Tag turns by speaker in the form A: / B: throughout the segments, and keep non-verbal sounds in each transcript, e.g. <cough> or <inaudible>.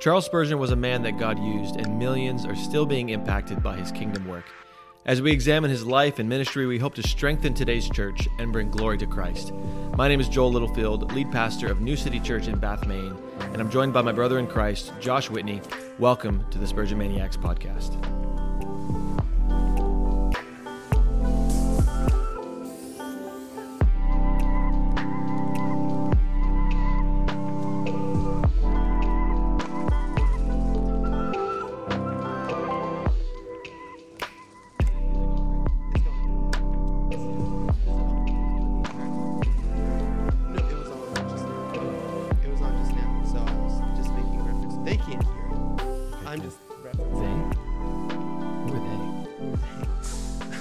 A: Charles Spurgeon was a man that God used, and millions are still being impacted by his kingdom work. As we examine his life and ministry, we hope to strengthen today's church and bring glory to Christ. My name is Joel Littlefield, lead pastor of New City Church in Bath, Maine, and I'm joined by my brother in Christ, Josh Whitney. Welcome to the Spurgeon Maniacs podcast.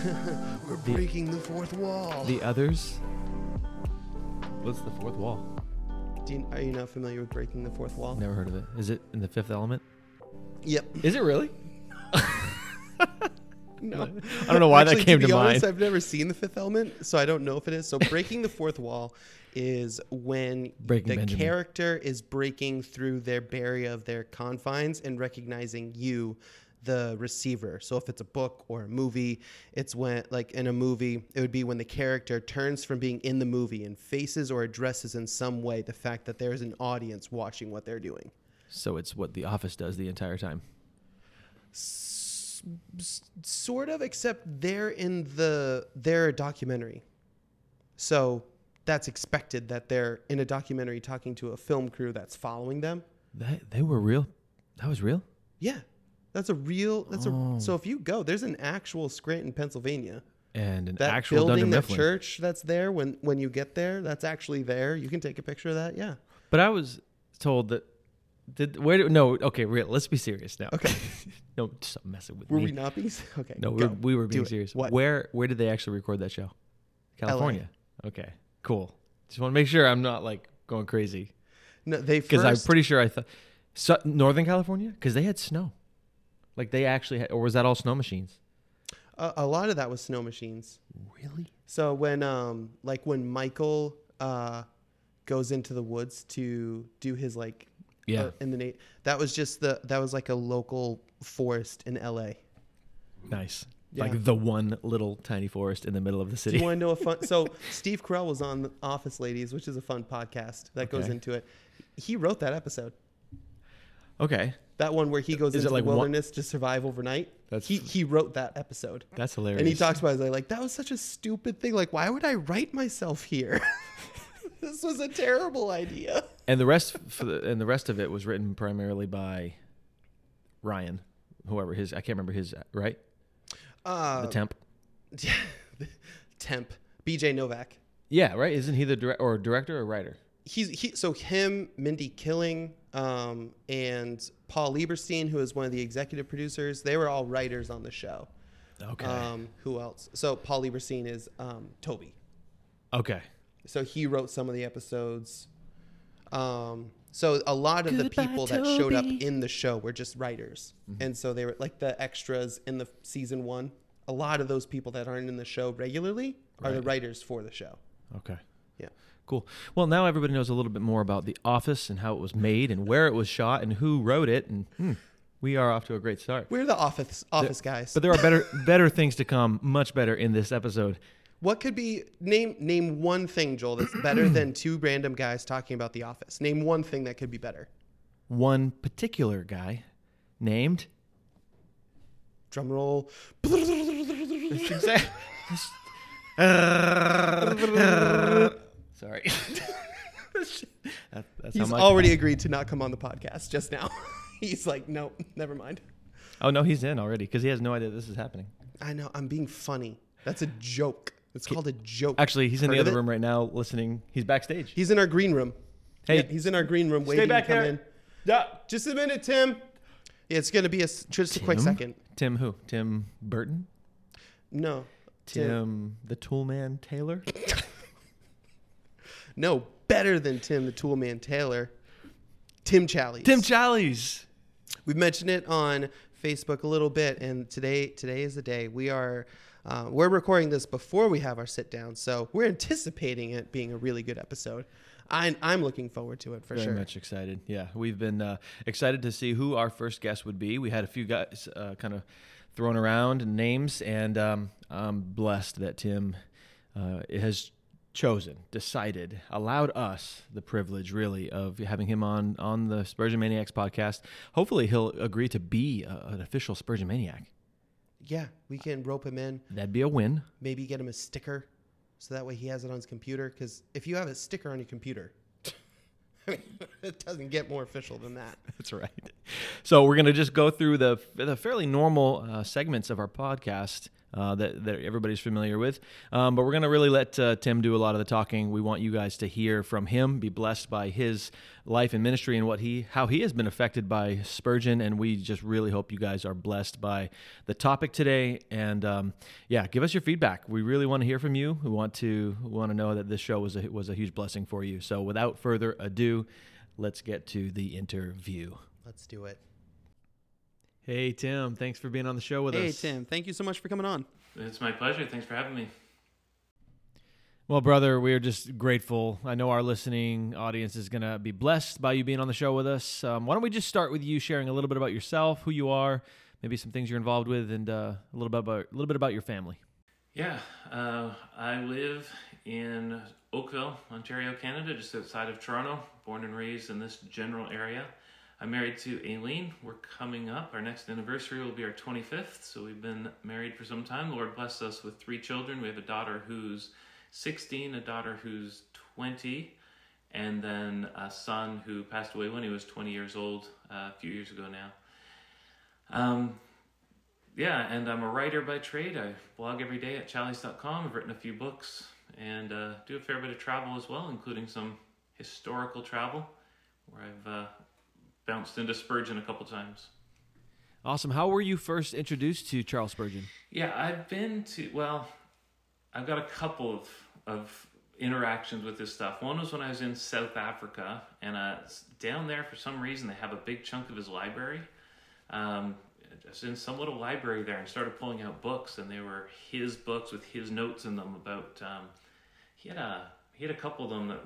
A: <laughs>
B: We're
A: The-
B: breaking the fourth wall.
A: The others? What's the fourth wall?
B: Do you, are you not familiar with breaking the fourth wall?
A: Never heard of it. Is it in the fifth element?
B: Yep.
A: Is it really?
B: No. <laughs>
A: I don't know why that came
B: to,
A: to
B: honest,
A: mind.
B: I've never seen the Fifth Element, so I don't know if it is. So <laughs> breaking the fourth wall is when
A: Breaking
B: the
A: Benjamin.
B: character is breaking through their barrier of their confines and recognizing you, the receiver. So if it's a book or a movie, it's when like in a movie, it would be when the character turns from being in the movie and faces or addresses in some way the fact that there is an audience watching what they're doing.
A: So it's what The Office does the entire time.
B: S- sort of except they're in the they're a documentary so that's expected that they're in a documentary talking to a film crew that's following them
A: That they were real. That was real.
B: yeah that's a real that's
A: Oh.
B: a so if you go there's an actual scranton pennsylvania
A: And an
B: that
A: actual
B: building that church that's there when when you get there that's actually there you can take a picture of that yeah
A: But I was told that. Did where? Do, no. Okay. Real. Let's be serious now.
B: Okay. <laughs>
A: no, stop messing with
B: were
A: me.
B: Were we not being okay
A: no, we're, we were being serious.
B: what
A: Where? Where did they actually record that show? California. Okay. Cool. Just want to make sure I'm not like going crazy
B: no they
A: because I'm pretty sure I thought so, Northern California because they had snow. Like they actually had, or was that all snow machines?
B: a, a lot of that was snow machines
A: Really?
B: So when um like when Michael uh goes into the woods to do his like
A: Yeah.
B: uh, in the na- that was just the that was like a local forest in LA.
A: Nice.
B: Yeah.
A: Like the one little tiny forest in the middle of the
B: Do
A: city.
B: you want to know a fun so <laughs> Steve Carell was on Office Ladies, which is a fun podcast that goes into it. He wrote that episode.
A: Okay.
B: That one where he goes
A: Is it
B: into
A: like
B: the
A: one-
B: wilderness to survive overnight.
A: That's
B: he he wrote that episode.
A: that's hilarious.
B: And he talks about it like that was such a stupid thing. Like why would I write myself here? <laughs> this was a terrible idea.
A: And the rest for the, and the rest of it was written primarily by Ryan, whoever his I can't remember his right
B: Uh,
A: the temp. <laughs>
B: temp BJ Novak.
A: Yeah, right. Isn't he the direct or director or writer?
B: He's he so him, Mindy Kaling, um, and Paul Lieberstein, who is one of the executive producers. They were all writers on the show.
A: Okay.
B: Um, who else? So Paul Lieberstein is um, Toby.
A: okay.
B: So he wrote some of the episodes. Um, so a lot of the
A: Goodbye,
B: people that showed up in the show were just writers, and so they were like the extras in the season one. A lot of those people that aren't in the show regularly are the writers for the show.
A: Okay.
B: Yeah.
A: Cool. Well, now everybody knows a little bit more about The Office and how it was made and where it was shot and who wrote it, and hmm, we are off to a great start.
B: We're the office office guys.
A: But there are better <laughs> better things to come, much better in this episode.
B: what could be name name one thing, Joel, that's <clears throat> better than two random guys talking about the office? Name one thing that could be better.
A: One particular guy named
B: Drum roll. <laughs> <laughs>
A: Sorry. <laughs> that, that's
B: He's
A: how my,
B: already agreed to not come on the podcast just now. <laughs> He's like, nope, never mind.
A: Oh no, he's in already because he has no idea this is happening.
B: I know, I'm being funny. That's a joke. It's called a joke.
A: Actually, he's in the other
B: it?
A: room right now listening. He's backstage.
B: He's in our green room.
A: Hey,
B: Yeah, he's in our green room waiting
A: back
B: to come
A: there.
B: in.
A: Yeah.
B: Just a minute, Tim. Yeah, it's gonna be a just a quick second.
A: Tim who? Tim Burton?
B: No,
A: Tim, the Tool Man Taylor? <laughs>
B: no, better than Tim the Toolman Taylor. Tim Challies.
A: Tim Challies.
B: We've mentioned it on Facebook a little bit, and today today is the day we are. Uh, we're recording this before we have our sit down, so we're anticipating it being a really good episode. I, I'm looking forward to it for
A: Very
B: sure.
A: Very much excited. Yeah, we've been uh, excited to see who our first guest would be. We had a few guys uh, kind of thrown around names, and um, I'm blessed that Tim uh, has chosen, decided, allowed us the privilege, really, of having him on on the Spurgeon Maniacs podcast. Hopefully, he'll agree to be a, an official Spurgeon Maniac.
B: Yeah, we can rope him in.
A: That'd be a win.
B: Maybe get him a sticker, so that way he has it on his computer. Because if you have a sticker on your computer, I <laughs> mean, it doesn't get more official than that. <laughs>
A: That's right. So we're gonna just go through the the fairly normal uh, segments of our podcast uh, that that everybody's familiar with, um, but we're gonna really let uh, Tim do a lot of the talking. We want you guys to hear from him, be blessed by his life and ministry and what he how he has been affected by Spurgeon, and we just really hope you guys are blessed by the topic today. And um, yeah, give us your feedback. We really want to hear from you. We want to we want to know that this show was a, was a huge blessing for you. So without further ado, let's get to the interview.
B: Let's do it.
A: Hey Tim, thanks for being on the show with
B: Hey
A: us.
B: Hey, Tim, thank you so much for coming on.
C: It's my pleasure. Thanks for having me.
A: Well, brother, we are just grateful. I know our listening audience is going to be blessed by you being on the show with us. Um, why don't we just start with you sharing a little bit about yourself, who you are, maybe some things you're involved with, and uh, a little bit about a little bit about your family.
C: Yeah, uh, I live in Oakville, Ontario, Canada, just outside of Toronto. Born and raised in this general area. I'm married to Aileen. We're coming up. Our next anniversary will be our 25th, so we've been married for some time. Lord blessed us with three children. We have a daughter who's 16, a daughter who's 20, and then a son who passed away when he was 20 years old uh, a few years ago now. Um, yeah, and I'm a writer by trade. I blog every day at challies.com. I've written a few books and uh, do a fair bit of travel as well, including some historical travel where I've uh, bounced into Spurgeon a couple times.
A: Awesome. How were you first introduced to Charles Spurgeon?
C: Yeah, I've been to, well, I've got a couple of, of interactions with this stuff. One was when I was in South Africa, and uh, down there, for some reason, they have a big chunk of his library. Um, I was in some little library there and started pulling out books, and they were his books with his notes in them about. Um, he had a he had a couple of them that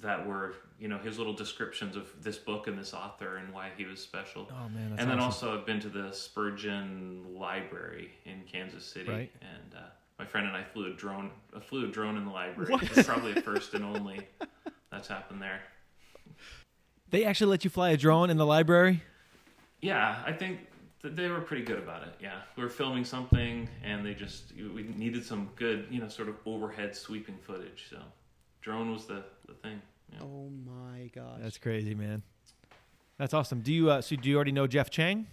C: that were you know his little descriptions of this book and this author and why he was special.
A: Oh man,
C: and then
A: awesome.
C: also I've been to the Spurgeon Library in Kansas City,
A: Right.
C: and uh, my friend and I flew a drone. I flew a drone in the library.
A: What?
C: It's probably a first and only <laughs> that's happened there.
A: they actually let you fly a drone in the library.
C: Yeah, I think they were pretty good about it. Yeah, we were filming something, and they just we needed some good, you know, sort of overhead sweeping footage. So, drone was the thing. Yeah.
B: Oh my gosh.
A: That's crazy, man. That's awesome. Do you uh, so do you already know Geoff Chang?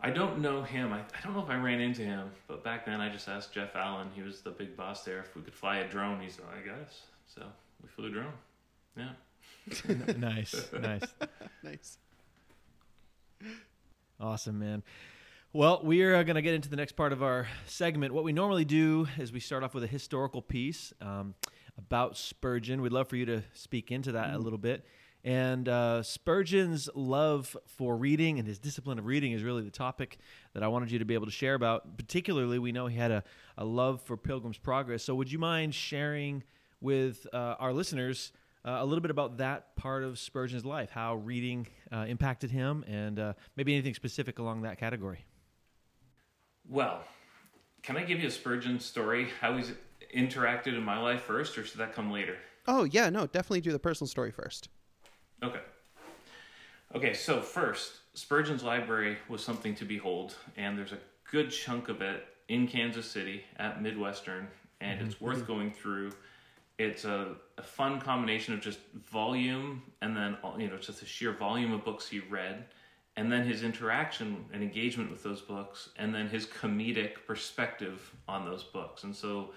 C: I don't know him. I, I don't know if I ran into him, but back then I just asked Jeff Allen. He was the big boss there. If we could fly a drone, he's like, I guess. So we flew a drone. Yeah. <laughs>
A: nice, <laughs> nice.
B: nice.
A: Awesome, man. Well, we're uh, going to get into the next part of our segment. What we normally do is we start off with a historical piece um, about Spurgeon. We'd love for you to speak into that a little bit. And uh, Spurgeon's love for reading and his discipline of reading is really the topic that I wanted you to be able to share about. Particularly, we know he had a, a love for Pilgrim's Progress. So, would you mind sharing with uh, our listeners uh, a little bit about that part of Spurgeon's life, how reading uh, impacted him, and uh, maybe anything specific along that category?
C: Well, can I give you a Spurgeon story? How he's interacted in my life first, or should that come later?
B: Oh yeah, no, definitely do the personal story first.
C: Okay. Okay, so first, Spurgeon's library was something to behold, and there's a good chunk of it in Kansas City at Midwestern, and it's worth mm-hmm. going through. It's a, a fun combination of just volume and then, you know, just the sheer volume of books he read, and then his interaction and engagement with those books, and then his comedic perspective on those books. And so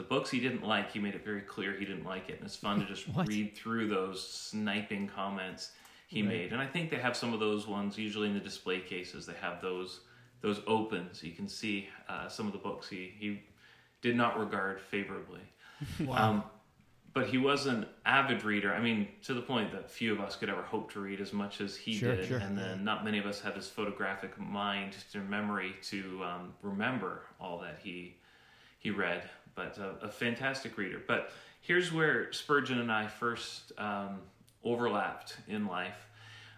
C: the books he didn't like, he made it very clear he didn't like it, and it's fun to just <laughs> read through those sniping comments he
A: Right.
C: made. And I think they have some of those ones usually in the display cases. They have those those opens. You can see uh, some of the books he he did not regard favorably. <laughs> Um, but he was an avid reader. I mean, to the point that few of us could ever hope to read as much as he
A: Sure,
C: did,
A: sure.
C: and then not many of us have his photographic mind to memory to um, remember all that he he read. But uh, a fantastic reader. But here's where Spurgeon and I first um, overlapped in life.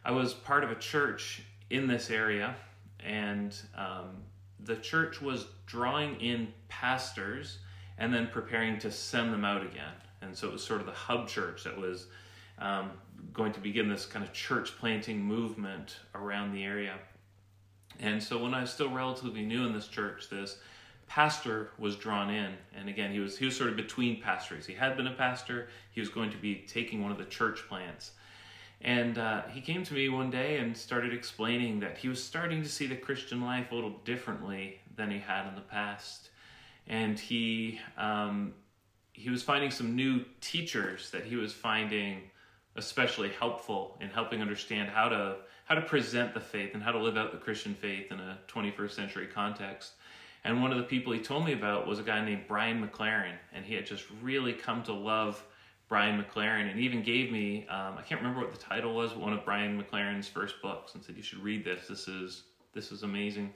C: I was part of a church in this area, and um, the church was drawing in pastors and then preparing to send them out again. And so it was sort of the hub church that was um, going to begin this kind of church planting movement around the area. And so when I was still relatively new in this church, this pastor was drawn in. And again, he was he was sort of between pastors. He had been a pastor. He was going to be taking one of the church plants. And uh, he came to me one day and started explaining that he was starting to see the Christian life a little differently than he had in the past. And he um, he was finding some new teachers that he was finding especially helpful in helping understand how to how to present the faith and how to live out the Christian faith in a 21st century context. And one of the people he told me about was a guy named Brian McLaren, and he had just really come to love Brian McLaren, and even gave me um, I can't remember what the title was, but one of Brian McLaren's first books, and said you should read this. This is this is amazing.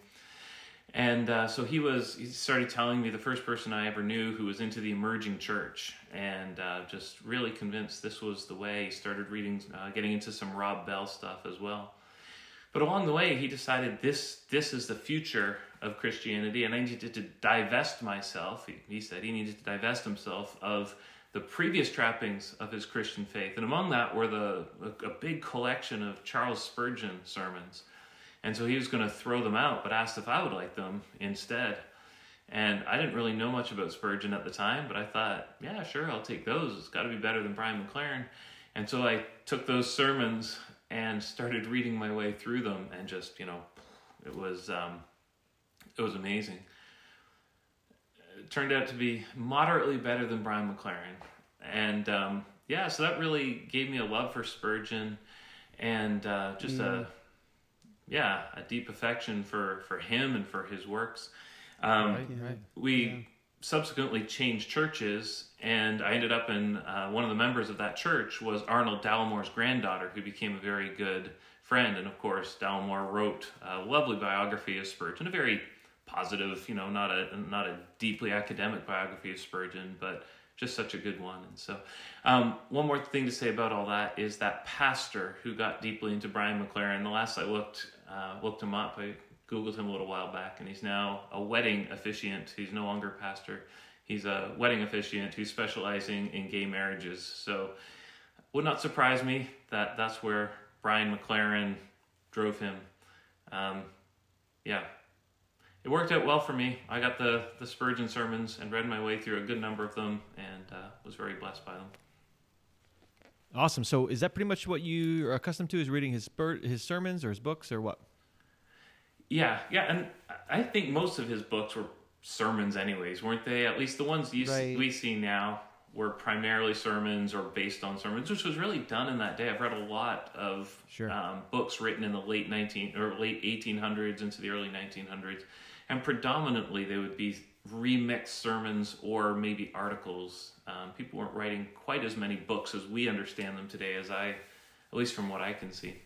C: And uh, so he was, he started telling me the first person I ever knew who was into the emerging church and uh, just really convinced this was the way. He started reading, uh, getting into some Rob Bell stuff as well. But along the way, he decided this, this is the future of Christianity and I needed to divest myself. He, said he needed to divest himself of the previous trappings of his Christian faith. And among that were the, a, a big collection of Charles Spurgeon sermons and so he was going to throw them out, but asked if I would like them instead. And I didn't really know much about Spurgeon at the time, but I thought, yeah, sure, I'll take those. It's got to be better than Brian McLaren. And so I took those sermons and started reading my way through them, and just you know, it was um, it was amazing. It turned out to be moderately better than Brian McLaren, and um, yeah, so that really gave me a love for Spurgeon, and uh, just mm. a yeah, a deep affection for for him and for his works. Um, right, right. We yeah. subsequently changed churches, and I ended up in uh, one of the members of that church was Arnold Dallimore's granddaughter, who became a very good friend. And of course, Dallimore wrote a lovely biography of Spurgeon, a very positive, you know, not a not a deeply academic biography of Spurgeon, but just such a good one. And so, um, one more thing to say about all that is that pastor who got deeply into Brian McLaren. The last I looked, uh, looked him up. I googled him a little while back, and he's now a wedding officiant. He's no longer pastor. He's a wedding officiant who's specializing in gay marriages. So, would not surprise me that that's where Brian McLaren drove him. Um, yeah, it worked out well for me. I got the the Spurgeon sermons and read my way through a good number of them, and uh, was very blessed by them.
A: Awesome. So, is that pretty much what you are accustomed to? Is reading his Spur- his sermons or his books or what?
C: Yeah, yeah, and I think most of his books were sermons, anyways, weren't they? At least the ones you right. see, we see now were primarily sermons or based on sermons, which was really done in that day. I've read a lot of sure. um, books written in the late 19 or late 1800s into the early 1900s and predominantly they would be remixed sermons or maybe articles. Um, people weren't writing quite as many books as we understand them today, as I, at least from what I can see.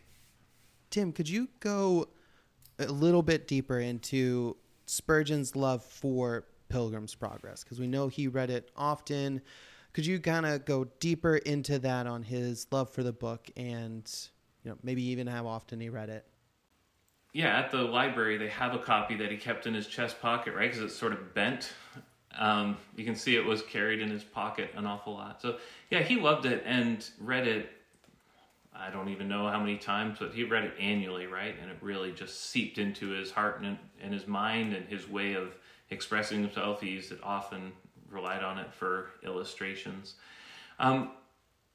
B: Tim, could you go a little bit deeper into Spurgeon's love for Pilgrim's Progress? Because we know he read it often. Could you kind of go deeper into that on his love for the book and you know maybe even how often he read it?
C: Yeah, at the library they have a copy that he kept in his chest pocket, right? Because it's sort of bent. Um, you can see it was carried in his pocket an awful lot. So yeah, he loved it and read it. I don't even know how many times, but he read it annually, right? And it really just seeped into his heart and, and his mind and his way of expressing himself. He used it often, relied on it for illustrations. Um,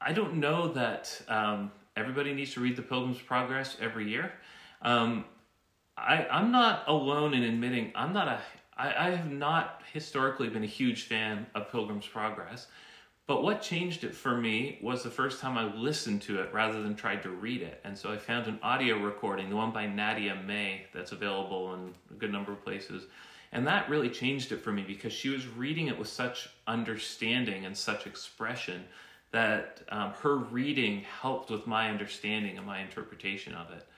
C: I don't know that um, everybody needs to read the Pilgrim's Progress every year. Um, I, I'm not alone in admitting I'm not a I, I have not historically been a huge fan of Pilgrim's Progress. But what changed it for me was the first time I listened to it rather than tried to read it. And so I found an audio recording, the one by Nadia May, that's available in a good number of places. And that really changed it for me because she was reading it with such understanding and such expression that um, her reading helped with my understanding and my interpretation of it.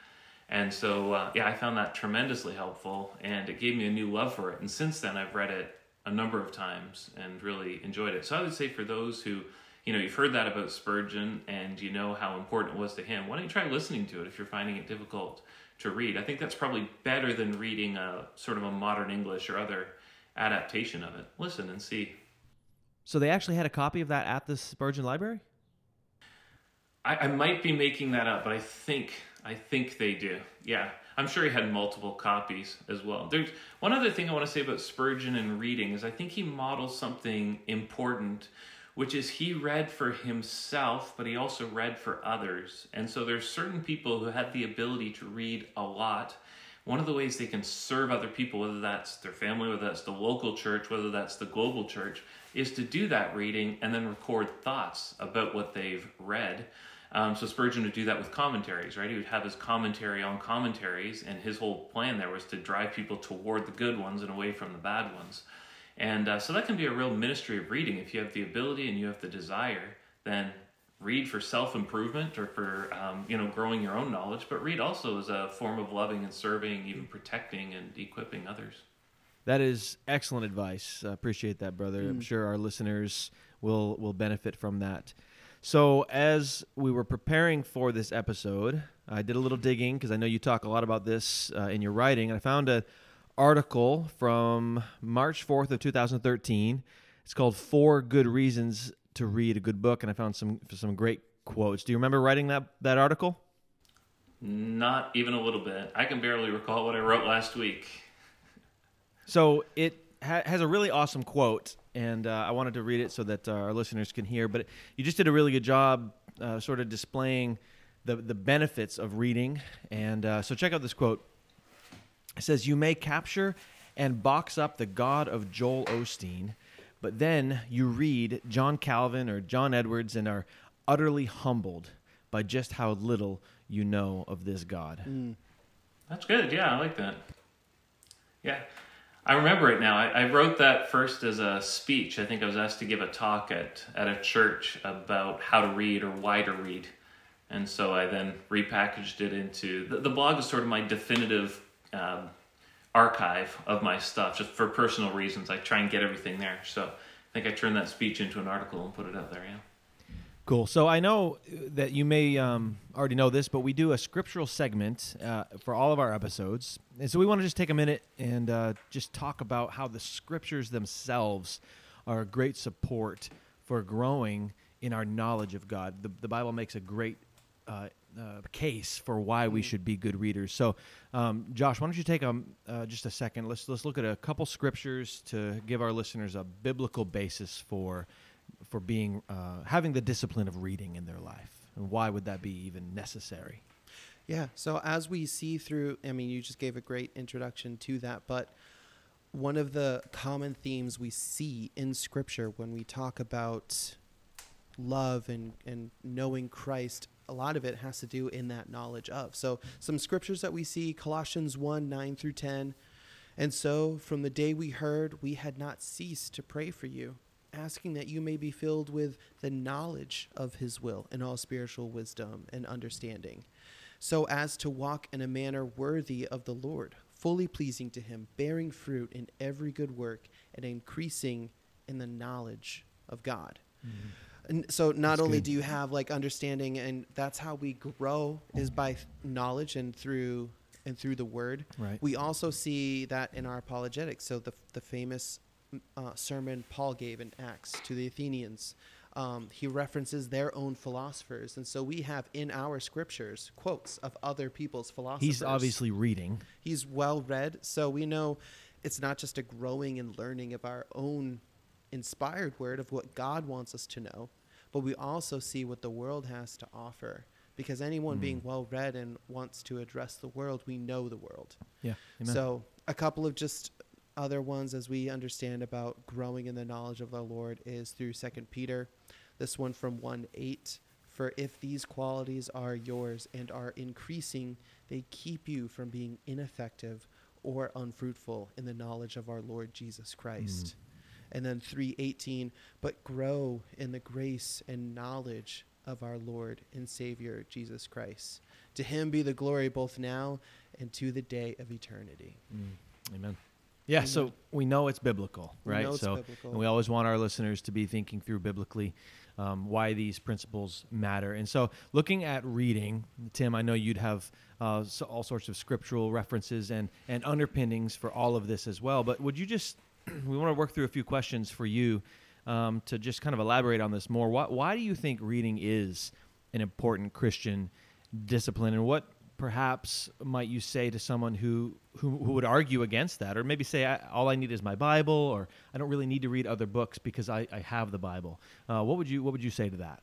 C: And so, uh, yeah, I found that tremendously helpful and it gave me a new love for it. And since then, I've read it a number of times and really enjoyed it. So I would say for those who, you know, you've heard that about Spurgeon and you know how important it was to him. Why don't you try listening to it if you're finding it difficult to read? I think that's probably better than reading a sort of a modern English or other adaptation of it. Listen and see.
A: So they actually had a copy of that at the Spurgeon Library?
C: I, I might be making that up, but I think I think they do. Yeah. I'm sure he had multiple copies as well. There's one other thing I want to say about Spurgeon and reading is I think he models something important, which is he read for himself, but he also read for others. And so there's certain people who have the ability to read a lot. One of the ways they can serve other people, whether that's their family, whether that's the local church, whether that's the global church, is to do that reading and then record thoughts about what they've read. Um, so Spurgeon would do that with commentaries, right? He would have his commentary on commentaries, and his whole plan there was to drive people toward the good ones and away from the bad ones. And uh, so that can be a real ministry of reading. If you have the ability and you have the desire, then read for self improvement or for um, you know growing your own knowledge, but read also as a form of loving and serving, even protecting and equipping others.
A: That is excellent advice. I appreciate that, brother. I'm sure our listeners will will benefit from that. So, as we were preparing for this episode, I did a little digging because I know you talk a lot about this uh, in your writing. And I found an article from March 4th of 2013. It's called Four Good Reasons to Read a Good Book. And I found some some great quotes. Do you remember writing that, that article?
C: Not even a little bit. I can barely recall what I wrote last week.
A: So it ha- has a really awesome quote, and uh, I wanted to read it so that uh, our listeners can hear. But you just did a really good job, uh, sort of displaying the the benefits of reading. And uh, so check out this quote. It says, "You may capture and box up the God of Joel Osteen, but then you read John Calvin or John Edwards and are utterly humbled by just how little you know of this God."
C: That's good. Yeah, I like that. Yeah. I remember it now. I, I wrote that first as a speech. I think I was asked to give a talk at, at a church about how to read or why to read. And so I then repackaged it into the, the blog is sort of my definitive um, archive of my stuff, just for personal reasons. I try and get everything there. So I think I turned that speech into an article and put it out there. Yeah.
A: Cool. So I know that you may um, already know this, but we do a scriptural segment uh, for all of our episodes. And so we want to just take a minute and uh, just talk about how the scriptures themselves are a great support for growing in our knowledge of God. The, the Bible makes a great uh, uh, case for why we should be good readers. So, um, Josh, why don't you take um, uh, just a second? Let's let's look at a couple scriptures to give our listeners a biblical basis for for being uh, having the discipline of reading in their life, and why would that be even necessary?
B: Yeah. So as we see through, I mean, you just gave a great introduction to that, but one of the common themes we see in Scripture when we talk about love and, and knowing Christ, a lot of it has to do in that knowledge of. So some scriptures that we see, Colossians 1 9 through 10. And so from the day we heard, we had not ceased to pray for you, asking that you may be filled with the knowledge of his will and all spiritual wisdom and understanding, so as to walk in a manner worthy of the Lord, fully pleasing to him, bearing fruit in every good work and increasing in the knowledge of God. And so not
A: Mm-hmm. That's
B: only
A: good.
B: do you have like understanding and that's how we grow is by knowledge and through and through the word.
A: Right.
B: We also see that in our apologetics. So the the famous uh, sermon Paul gave in Acts to the Athenians, um, he references their own philosophers, and so we have in our scriptures quotes of other people's philosophers.
A: He's obviously reading.
B: he's well read, so we know it's not just a growing and learning of our own inspired word of what God wants us to know, but we also see what the world has to offer. Because anyone being well read and wants to address the world, we know the world.
A: Yeah. Amen.
B: So, a couple of just other ones as we understand about growing in the knowledge of the Lord is through Second Peter. This one from 1 8. For if these qualities are yours and are increasing, they keep you from being ineffective or unfruitful in the knowledge of our Lord Jesus Christ. And then 318, but grow in the grace and knowledge of our Lord and Savior Jesus Christ. To him be the glory both now and to the day of eternity.
A: Mm. Amen. Yeah, so we know it's biblical,
B: We
A: right?
B: know it's
A: so
B: biblical.
A: and we always want our listeners to be thinking through biblically um, why these principles matter. And so, looking at reading, Tim, I know you'd have uh, so all sorts of scriptural references and and underpinnings for all of this as well. But would you just <clears throat> we want to work through a few questions for you um, to just kind of elaborate on this more. Why, why do you think reading is an important Christian discipline, and what perhaps might you say to someone who, who, who would argue against that, or maybe say, I, all I need is my Bible, or I don't really need to read other books because I, I have the Bible. Uh, what would you What would you say to that?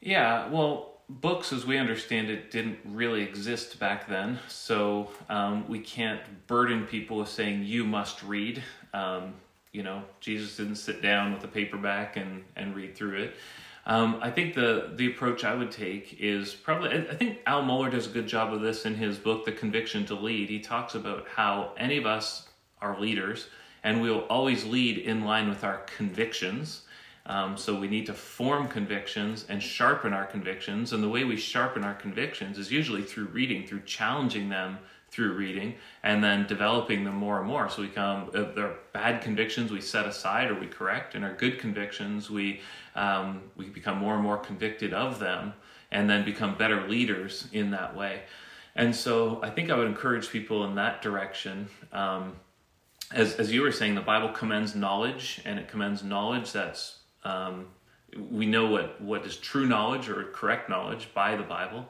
C: Yeah, well, books as we understand it didn't really exist back then, so um, we can't burden people with saying you must read. Um, you know, Jesus didn't sit down with a paperback and, and read through it. Um, I think the the approach I would take is probably. I think Al Mohler does a good job of this in his book, The Conviction to Lead. He talks about how any of us are leaders, and we'll always lead in line with our convictions. Um, so we need to form convictions and sharpen our convictions. And the way we sharpen our convictions is usually through reading, through challenging them through reading, and then developing them more and more. So we come, if there are bad convictions we set aside or we correct, and our good convictions we um, we become more and more convicted of them, and then become better leaders in that way. And so I think I would encourage people in that direction. Um, as, as you were saying, the Bible commends knowledge, and it commends knowledge that's um, we know what what is true knowledge or correct knowledge by the Bible,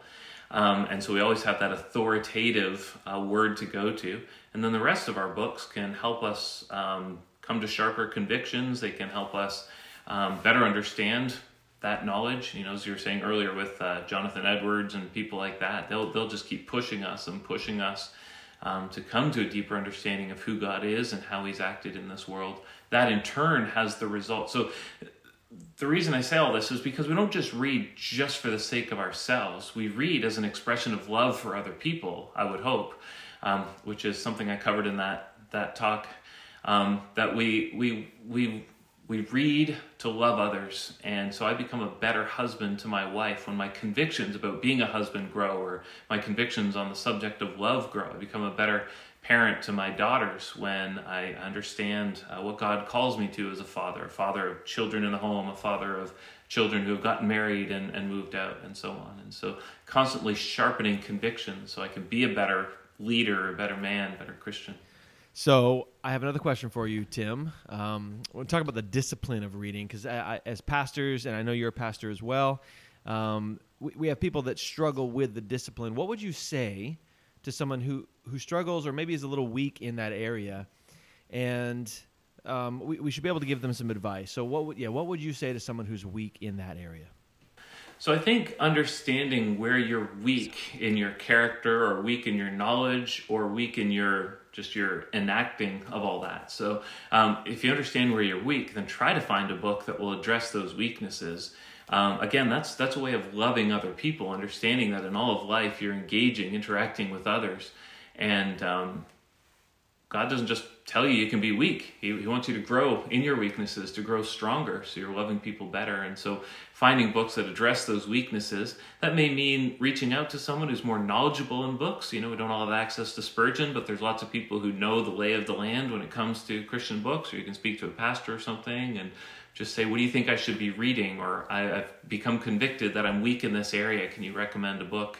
C: um, and so we always have that authoritative uh, word to go to. And then the rest of our books can help us um, come to sharper convictions. They can help us um, better understand that knowledge. You know, as you were saying earlier with uh, Jonathan Edwards and people like that, they'll they'll just keep pushing us and pushing us um, to come to a deeper understanding of who God is and how He's acted in this world. That in turn has the result. So the reason I say all this is because we don't just read just for the sake of ourselves. We read as an expression of love for other people. I would hope, um, which is something I covered in that that talk. Um, that we we we we read to love others, and so I become a better husband to my wife when my convictions about being a husband grow, or my convictions on the subject of love grow. I become a better parent to my daughters when I understand uh, what God calls me to as a father, a father of children in the home, a father of children who have gotten married and, and moved out, and so on. And so, constantly sharpening convictions so I can be a better leader, a better man, a better Christian.
A: So I have another question for you, Tim. Um, we'll talk about the discipline of reading because as pastors, and I know you're a pastor as well, um, we, we have people that struggle with the discipline. What would you say to someone who who struggles or maybe is a little weak in that area, and um, we, we should be able to give them some advice. So what would yeah what would you say to someone who's weak in that area?
C: So I think understanding where you're weak in your character or weak in your knowledge or weak in your just your enacting of all that. So um, if you understand where you're weak, then try to find a book that will address those weaknesses. Um, again, that's that's a way of loving other people, understanding that in all of life you're engaging, interacting with others, and um, God doesn't just tell you you can be weak. He, he wants you to grow in your weaknesses, to grow stronger, so you're loving people better. And so, finding books that address those weaknesses, that may mean reaching out to someone who's more knowledgeable in books. You know, we don't all have access to Spurgeon, but there's lots of people who know the lay of the land when it comes to Christian books, or you can speak to a pastor or something and just say, What do you think I should be reading? Or I've become convicted that I'm weak in this area. Can you recommend a book?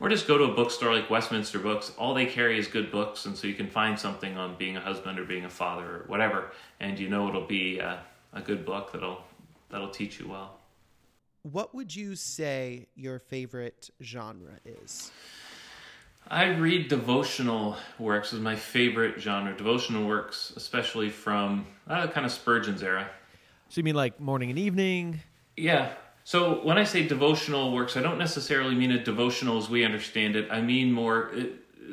C: Or just go to a bookstore like Westminster Books. All they carry is good books, and so you can find something on being a husband or being a father or whatever, and you know it'll be a, a good book that'll that'll teach you well.
B: What would you say your favorite genre is?
C: I read devotional works is my favorite genre. Devotional works, especially from uh, kind of Spurgeon's era.
A: So you mean like morning and evening?
C: Yeah, so when I say devotional works, I don't necessarily mean a devotional as we understand it. I mean more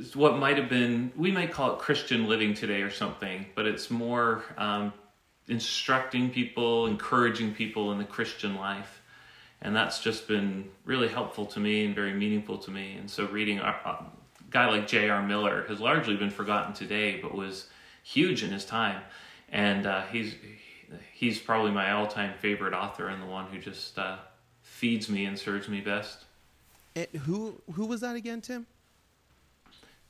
C: it's what might have been we might call it Christian living today or something, but it's more um, instructing people, encouraging people in the Christian life, and that's just been really helpful to me and very meaningful to me. And so reading a, a guy like J.R. Miller has largely been forgotten today, but was huge in his time, and uh, he's he's probably my all-time favorite author and the one who just uh, feeds me and serves me best.
B: And who who was that again, Tim?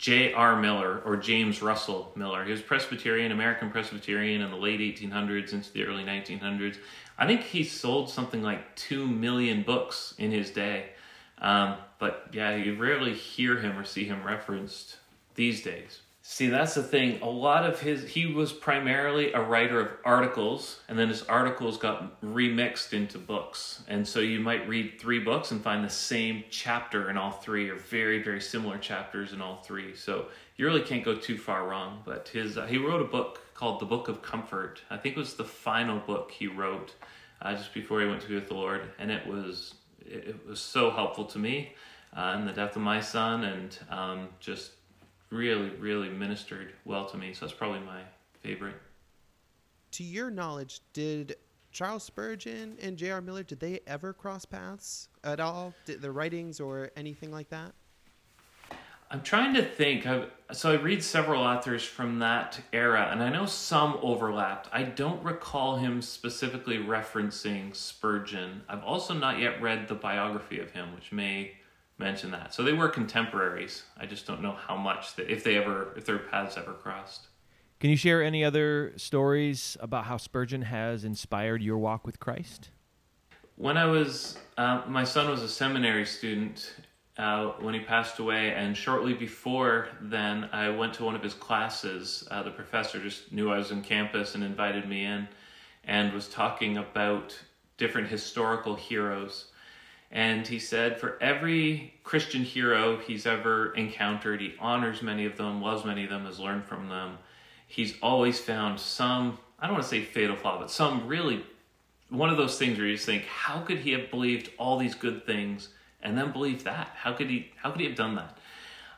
C: J.R. Miller or James Russell Miller. He was Presbyterian, American Presbyterian in the late 1800s into the early 1900s. I think he sold something like 2 million books in his day. Um, but yeah, you rarely hear him or see him referenced these days. See, that's the thing. A lot of his, he was primarily a writer of articles, and then his articles got remixed into books. And so you might read three books and find the same chapter in all three, or very, very similar chapters in all three. So you really can't go too far wrong. But his, uh, he wrote a book called The Book of Comfort. I think it was the final book he wrote uh, just before he went to be with the Lord, and it was, it, was so helpful to me uh, in the death of my son, and um, just really, really ministered well to me. So that's probably my favorite.
B: To your knowledge, did Charles Spurgeon and J.R. Miller did they ever cross paths at all? Did their writings or anything like that?
C: I'm trying to think. I've, so I read several authors from that era, and I know some overlapped. I don't recall him specifically referencing Spurgeon. I've also not yet read the biography of him, which may mention that. So they were contemporaries. I just don't know how much that if they ever if their paths ever crossed.
A: Can you share any other stories about how Spurgeon has inspired your walk with Christ?
C: When I was, uh, my son was a seminary student uh, when he passed away, and shortly before then, I went to one of his classes. Uh, the professor just knew I was in campus and invited me in, and was talking about different historical heroes and he said, for every Christian hero he's ever encountered, he honors many of them, loves many of them, has learned from them. He's always found some, I don't want to say fatal flaw, but some really, one of those things where you just think, how could he have believed all these good things and then believe that? How could he, how could he have done that?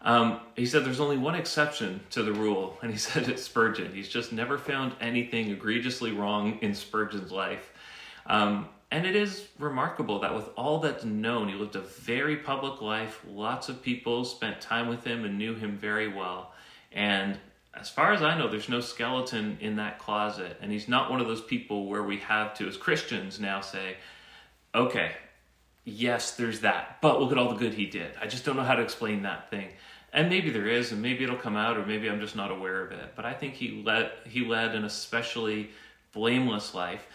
C: Um, he said there's only one exception to the rule, <laughs> and he said it's Spurgeon. He's just never found anything egregiously wrong in Spurgeon's life. Um, and it is remarkable that with all that's known, he lived a very public life. Lots of people spent time with him and knew him very well. And as far as I know, there's no skeleton in that closet. And he's not one of those people where we have to, as Christians, now say, okay, yes, there's that, but look at all the good he did. I just don't know how to explain that thing. And maybe there is, and maybe it'll come out, or maybe I'm just not aware of it. But I think he led he led an especially blameless life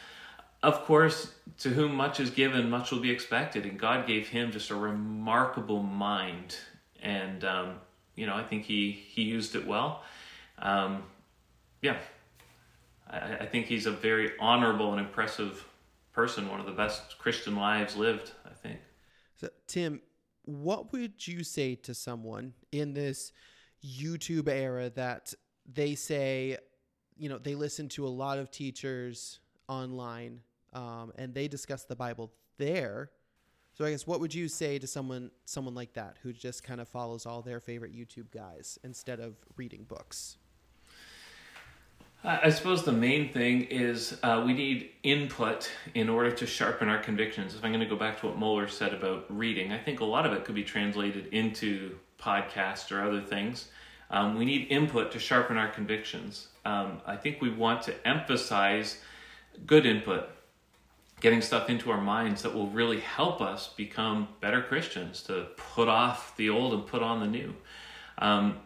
C: of course, to whom much is given, much will be expected. And God gave him just a remarkable mind. And, um, you know, I think he, he used it well. Um, yeah. I, I think he's a very honorable and impressive person, one of the best Christian lives lived, I think.
B: So, Tim, what would you say to someone in this YouTube era that they say, you know, they listen to a lot of teachers online um, and they discuss the Bible there. So I guess what would you say to someone someone like that who just kind of follows all their favorite YouTube guys instead of reading books?
C: I suppose the main thing is uh, we need input in order to sharpen our convictions. If I'm going to go back to what Mohler said about reading, I think a lot of it could be translated into podcasts or other things. Um, we need input to sharpen our convictions. Um, I think we want to emphasize good input, getting stuff into our minds that will really help us become better Christians, to put off the old and put on the new. Um,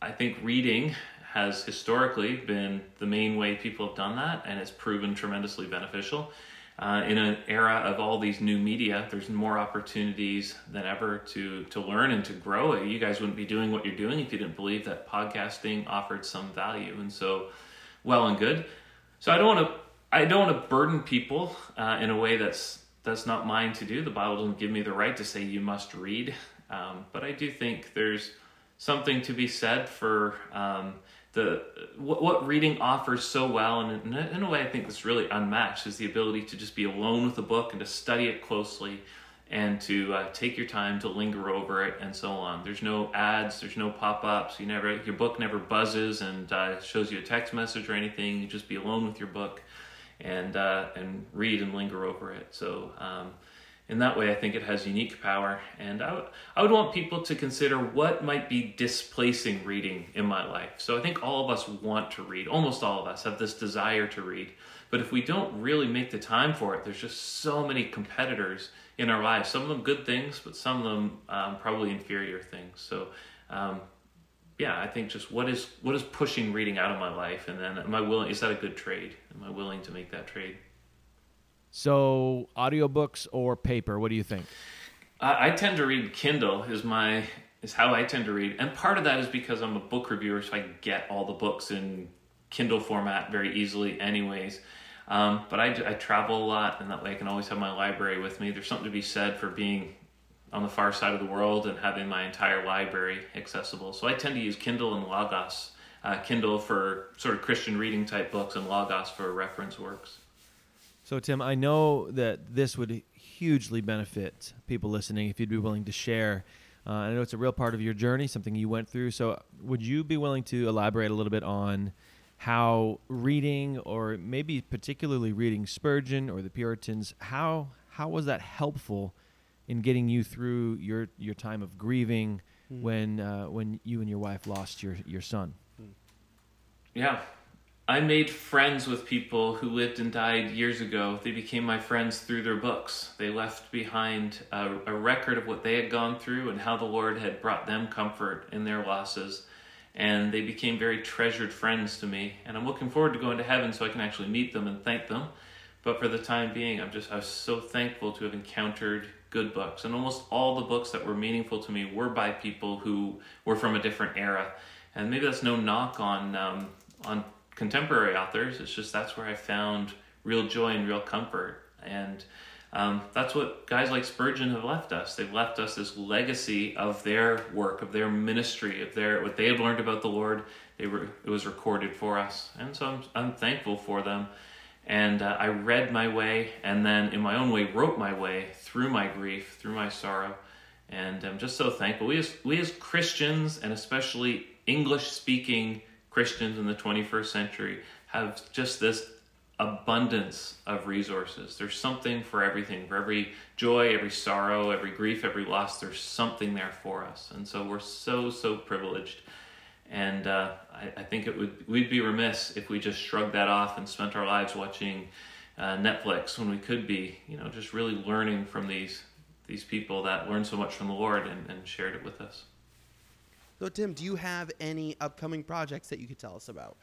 C: I think reading has historically been the main way people have done that, and it's proven tremendously beneficial. Uh, in an era of all these new media, there's more opportunities than ever to to learn and to grow. You guys wouldn't be doing what you're doing if you didn't believe that podcasting offered some value, and so well and good. So I don't want to I don't want to burden people uh, in a way that's that's not mine to do. The Bible doesn't give me the right to say you must read, um, but I do think there's something to be said for um, the what, what, reading offers so well, and in, in, a way, I think that's really unmatched is the ability to just be alone with a book and to study it closely, and to uh, take your time to linger over it and so on. There's no ads, there's no pop-ups. You never your book never buzzes and uh, shows you a text message or anything. You just be alone with your book and uh, and read and linger over it. So um, in that way, I think it has unique power. And I, w- I would want people to consider what might be displacing reading in my life. So I think all of us want to read. Almost all of us have this desire to read. But if we don't really make the time for it, there's just so many competitors in our lives. Some of them good things, but some of them um, probably inferior things. So um, yeah, I think just what is what is pushing reading out of my life, and then am I willing? Is that a good trade? Am I willing to make that trade?
A: So, audiobooks or paper? What do you think?
C: I, I tend to read Kindle. Is my is how I tend to read, and part of that is because I'm a book reviewer, so I get all the books in Kindle format very easily, anyways. Um, but I, I travel a lot, and that way I can always have my library with me. There's something to be said for being on the far side of the world and having my entire library accessible. So I tend to use Kindle and Logos. Uh, Kindle for sort of Christian reading type books, and Logos for reference works.
A: So, Tim, I know that this would hugely benefit people listening if you'd be willing to share. Uh, I know it's a real part of your journey, something you went through. So, would you be willing to elaborate a little bit on how reading, or maybe particularly reading Spurgeon or the Puritans, how how was that helpful in getting you through your your time of grieving mm. when uh, when you and your wife lost your your son?
C: Yeah, I made friends with people who lived and died years ago. They became my friends through their books. They left behind a, a, record of what they had gone through and how the Lord had brought them comfort in their losses. And they became very treasured friends to me. And I'm looking forward to going to heaven so I can actually meet them and thank them. But for the time being, I'm just I was so thankful to have encountered good books. And almost all the books that were meaningful to me were by people who were from a different era. And maybe that's no knock on um, on contemporary authors. It's just that's where I found real joy and real comfort. And um, that's what guys like Spurgeon have left us. They've left us this legacy of their work, of their ministry, of their what they had learned about the Lord. They were it was recorded for us, and so I'm, I'm thankful for them. And uh, I read my way, and then in my own way wrote my way through my grief, through my sorrow, and I'm just so thankful. We as we as Christians, and especially English speaking Christians in the 21st century, have just this abundance of resources. There's something for everything, for every joy, every sorrow, every grief, every loss. There's something there for us, and so we're so so privileged. And uh, I, I, think it would we'd be remiss if we just shrugged that off and spent our lives watching uh, Netflix when we could be, you know, just really learning from these these people that learned so much from the Lord and, and shared it with us.
B: So, Tim, do you have any upcoming projects that you could tell us about?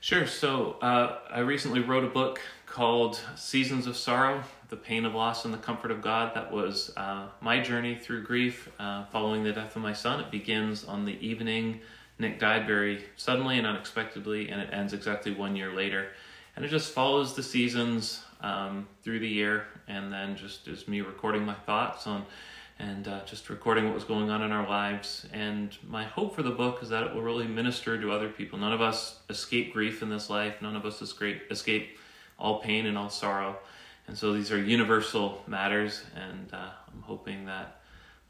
C: Sure. So, uh, I recently wrote a book called Seasons of Sorrow The Pain of Loss and the Comfort of God. That was uh, my journey through grief uh, following the death of my son. It begins on the evening Nick died very suddenly and unexpectedly, and it ends exactly one year later. And it just follows the seasons um, through the year, and then just is me recording my thoughts on and uh, just recording what was going on in our lives. And my hope for the book is that it will really minister to other people. None of us escape grief in this life, none of us escape, escape all pain and all sorrow. And so these are universal matters, and uh, I'm hoping that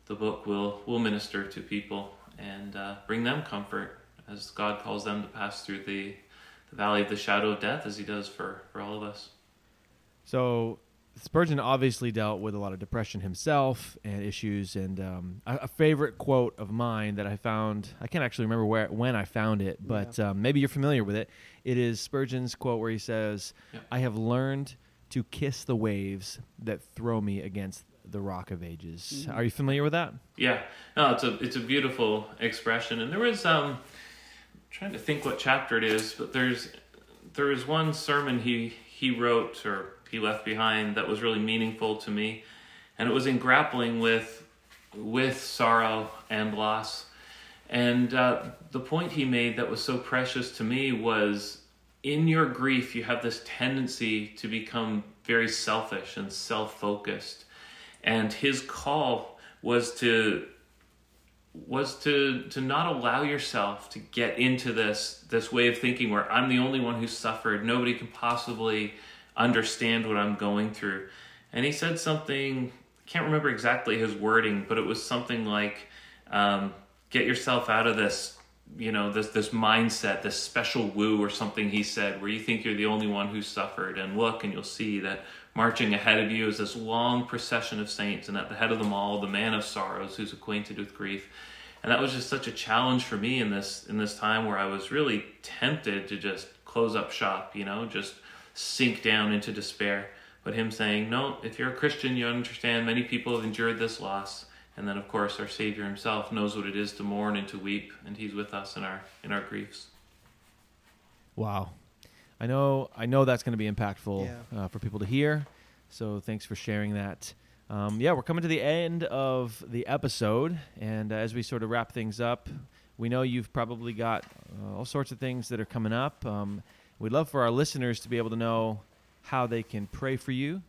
C: the book will, will minister to people and uh, bring them comfort as God calls them to pass through the, the valley of the shadow of death as He does for, for all of us.
A: So, Spurgeon obviously dealt with a lot of depression himself and issues. And um, a, a, favorite quote of mine that I found, I can't actually remember where when I found it, but yeah. um, maybe you're familiar with it. It is Spurgeon's quote where he says, yeah. I have learned to kiss the waves that throw me against the rock of ages. Mm-hmm. Are you familiar with that?
C: Yeah, no, it's a it's a beautiful expression, and there was um, I'm trying to think what chapter it is, but there's there is one sermon he he wrote or he left behind that was really meaningful to me, and it was in grappling with with sorrow and loss, and uh, the point he made that was so precious to me was in your grief you have this tendency to become very selfish and self-focused and his call was to was to to not allow yourself to get into this this way of thinking where I'm the only one who suffered. Nobody can possibly understand what I'm going through. And he said something. I can't remember exactly his wording, but it was something like, um, "Get yourself out of this." You know this this mindset, this special woo or something he said, where you think you're the only one who suffered, and look, and you'll see that Marching ahead of you is this long procession of saints, and at the head of them all, the man of sorrows who's acquainted with grief. And that was just such a challenge for me in this in this time where I was really tempted to just close up shop, you know, just sink down into despair. But him saying, No, if you're a Christian, you understand many people have endured this loss, And then, of course, our Savior Himself knows what it is to mourn and to weep, and He's with us in our in our griefs.
A: Wow, I know I know that's going to be impactful
B: Yeah.
A: uh, for people to hear. So thanks for sharing that. Um, yeah, we're coming to the end of the episode, and uh, as we sort of wrap things up, we know you've probably got uh, all sorts of things that are coming up. Um, we'd love for our listeners to be able to know how they can pray for you.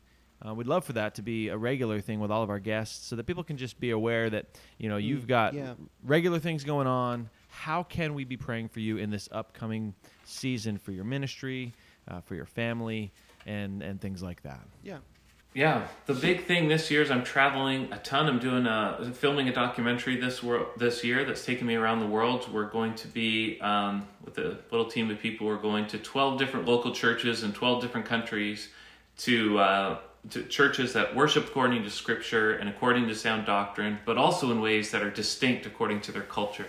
A: Uh, we'd love for that to be a regular thing with all of our guests, so that people can just be aware that you know you've got
B: yeah.
A: regular things going on. How can we be praying for you in this upcoming season for your ministry, uh, for your family, and and things like that?
B: Yeah.
C: Yeah, the big thing this year is I'm traveling a ton. I'm doing a filming a documentary this wor- this year that's taking me around the world. We're going to be um, with a little team of people. We're going to 12 different local churches in 12 different countries to uh, to churches that worship according to Scripture and according to sound doctrine, but also in ways that are distinct according to their culture.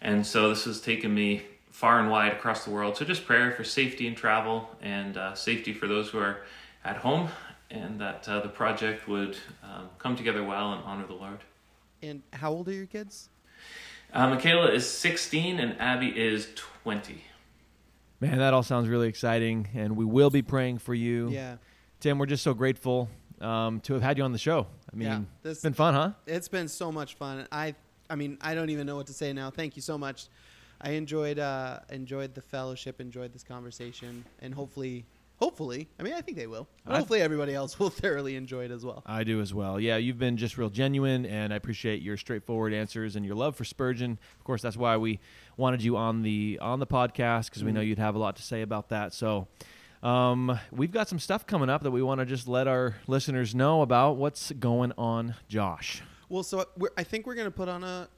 C: And so this has taken me far and wide across the world. So just prayer for safety and travel and uh, safety for those who are at home, and that uh, the project would um, come together well and honor the Lord.
B: And how old are your kids?
C: Uh, Michaela is 16 and Abby is 20.
A: Man, that all sounds really exciting, and we will be praying for you.
B: Yeah.
A: Tim, we're just so grateful um, to have had you on the show. I mean,
B: Yeah,
A: it's
B: this-
A: been fun, huh?
B: It's been so much fun. I I mean, I don't even know what to say now. Thank you so much. I enjoyed uh enjoyed the fellowship, enjoyed this conversation, and hopefully hopefully, I mean, I think they will. But
A: I-
B: hopefully everybody else <laughs> will thoroughly enjoy it as well.
A: I do as well. Yeah, you've been just real genuine, and I appreciate your straightforward answers and your love for Spurgeon. Of course, that's why we wanted you on the on the podcast because we know
B: Mhm.
A: you'd have a lot to say about that. So. Um, we've got some stuff coming up that we want to just let our listeners know about. What's going on, Josh?
B: Well, so uh, we're, I think we're going to put on a,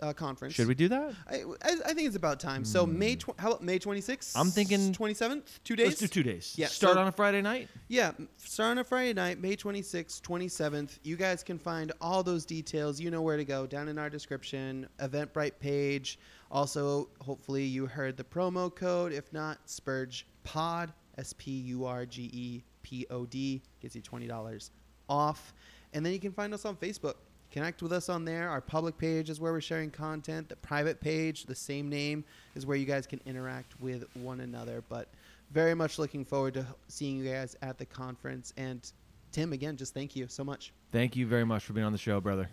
B: a conference.
A: Should we do that?
B: I, I, I think it's about time. So hmm. May tw- how about May 26th?
A: I'm thinking-
B: 27th, 2 days.
A: Let's do two days.
B: Yeah,
A: Start
B: so-
A: on a Friday night.
B: Yeah, start on a Friday night, May 26th, 27th. You guys can find all those details. You know where to go down in our description, Eventbrite page. Also, hopefully, you heard the promo code. If not, Spurge Pod, S P U R G E P O D, gets you $20 off. And then you can find us on Facebook. Connect with us on there. Our public page is where we're sharing content. The private page, the same name, is where you guys can interact with one another. But very much looking forward to seeing you guys at the conference. And Tim, again, just thank you so much.
A: Thank you very much for being on the show, brother.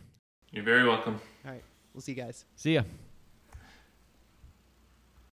C: You're very welcome.
B: All right, we'll see you guys.
A: See ya.